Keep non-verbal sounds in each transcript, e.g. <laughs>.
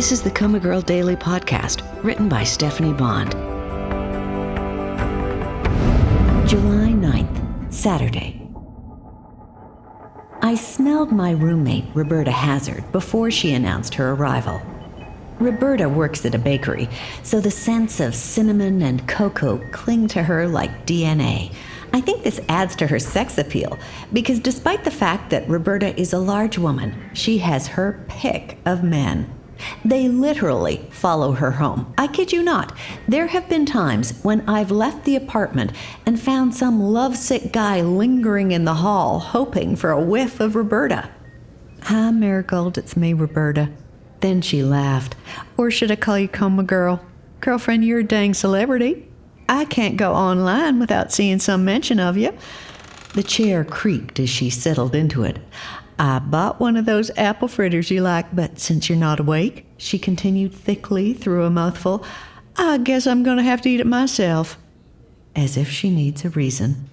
This is the Coma Girl Daily Podcast, written by Stephanie Bond. July 9th, Saturday. I smelled my roommate, Roberta Hazard, before she announced her arrival. Roberta works at a bakery, so the scents of cinnamon and cocoa cling to her like DNA. I think this adds to her sex appeal because despite the fact that Roberta is a large woman, she has her pick of men. They literally follow her home. I kid you not. There have been times when I've left the apartment and found some lovesick guy lingering in the hall, hoping for a whiff of Roberta. Hi, Marigold, it's me, Roberta. Then she laughed. Or should I call you Coma Girl? Girlfriend, you're a dang celebrity. I can't go online without seeing some mention of you. The chair creaked as she settled into it. I bought one of those apple fritters you like, but since you're not awake, she continued thickly through a mouthful, I guess I'm going to have to eat it myself. As if she needs a reason.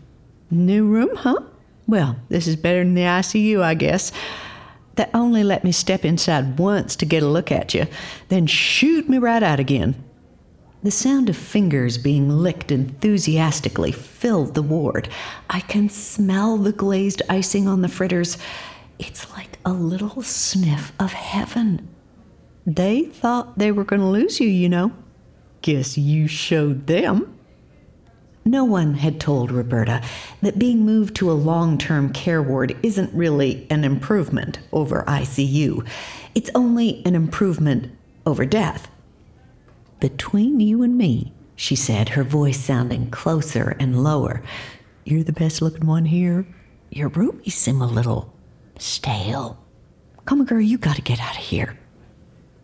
New room, huh? Well, this is better than the ICU, I guess. They only let me step inside once to get a look at you, then shoot me right out again. The sound of fingers being licked enthusiastically filled the ward. I can smell the glazed icing on the fritters. It's like a little sniff of heaven. They thought they were going to lose you, you know. Guess you showed them. No one had told Roberta that being moved to a long term care ward isn't really an improvement over ICU. It's only an improvement over death. Between you and me, she said, her voice sounding closer and lower, you're the best looking one here. Your roomies seem a little stale. Girl, you gotta get out of here.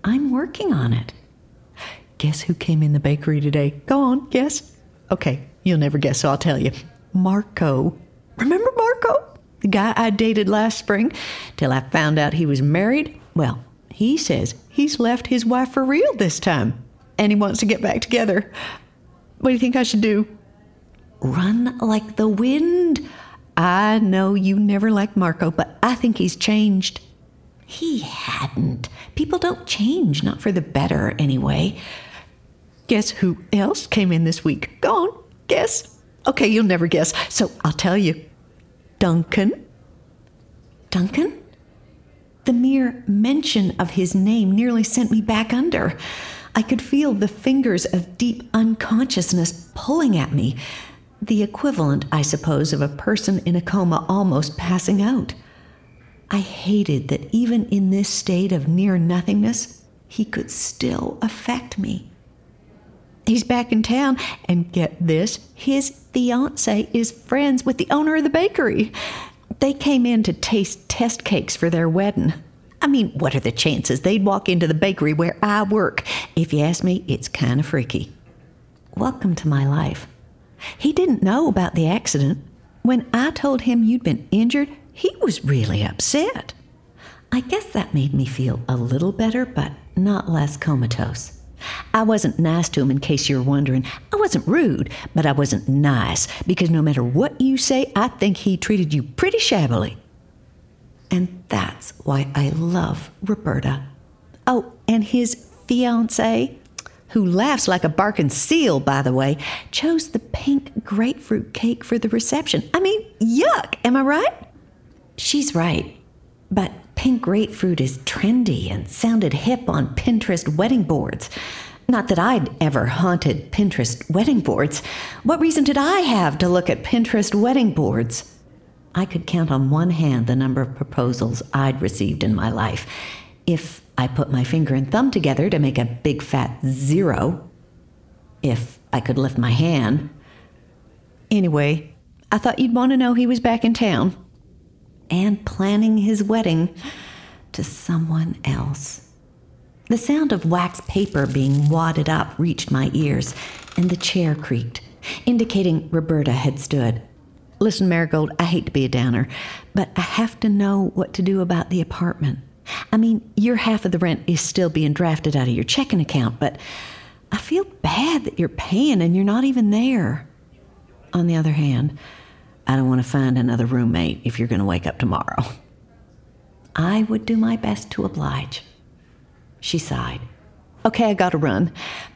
I'm working on it. Guess who came in the bakery today? Go on, guess. Okay, You'll never guess, so I'll tell you. Marco. Remember Marco? The guy I dated last spring till I found out he was married? Well, he says he's left his wife for real this time and he wants to get back together. What do you think I should do? Run like the wind. I know you never liked Marco, but I think he's changed. He hadn't. People don't change, not for the better anyway. Guess who else came in this week? Go on. Guess? Okay, you'll never guess. So I'll tell you Duncan. Duncan? The mere mention of his name nearly sent me back under. I could feel the fingers of deep unconsciousness pulling at me, the equivalent, I suppose, of a person in a coma almost passing out. I hated that even in this state of near nothingness, he could still affect me. He's back in town, and get this his fiance is friends with the owner of the bakery. They came in to taste test cakes for their wedding. I mean, what are the chances they'd walk into the bakery where I work? If you ask me, it's kind of freaky. Welcome to my life. He didn't know about the accident. When I told him you'd been injured, he was really upset. I guess that made me feel a little better, but not less comatose. I wasn't nice to him, in case you're wondering. I wasn't rude, but I wasn't nice because no matter what you say, I think he treated you pretty shabbily. And that's why I love Roberta. Oh, and his fiance, who laughs like a barking seal, by the way, chose the pink grapefruit cake for the reception. I mean, yuck, am I right? She's right. But pink grapefruit is trendy and sounded hip on Pinterest wedding boards. Not that I'd ever haunted Pinterest wedding boards. What reason did I have to look at Pinterest wedding boards? I could count on one hand the number of proposals I'd received in my life. If I put my finger and thumb together to make a big fat zero, if I could lift my hand. Anyway, I thought you'd want to know he was back in town and planning his wedding to someone else. The sound of wax paper being wadded up reached my ears, and the chair creaked, indicating Roberta had stood. Listen, Marigold, I hate to be a downer, but I have to know what to do about the apartment. I mean, your half of the rent is still being drafted out of your checking account, but I feel bad that you're paying and you're not even there. On the other hand, I don't want to find another roommate if you're going to wake up tomorrow. <laughs> I would do my best to oblige. She sighed. Okay, I gotta run.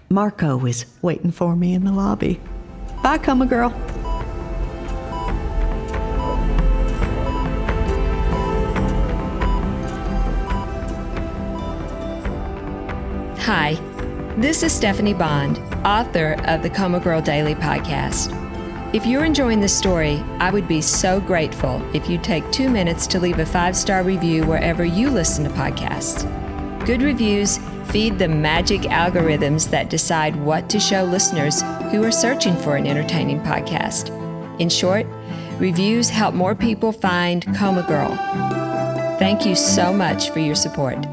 Marco is waiting for me in the lobby. Bye, Coma Girl. This is Stephanie Bond, author of the Coma Girl Daily podcast. If you're enjoying this story, I would be so grateful if you'd take two minutes to leave a five star review wherever you listen to podcasts. Good reviews feed the magic algorithms that decide what to show listeners who are searching for an entertaining podcast. In short, reviews help more people find Coma Girl. Thank you so much for your support.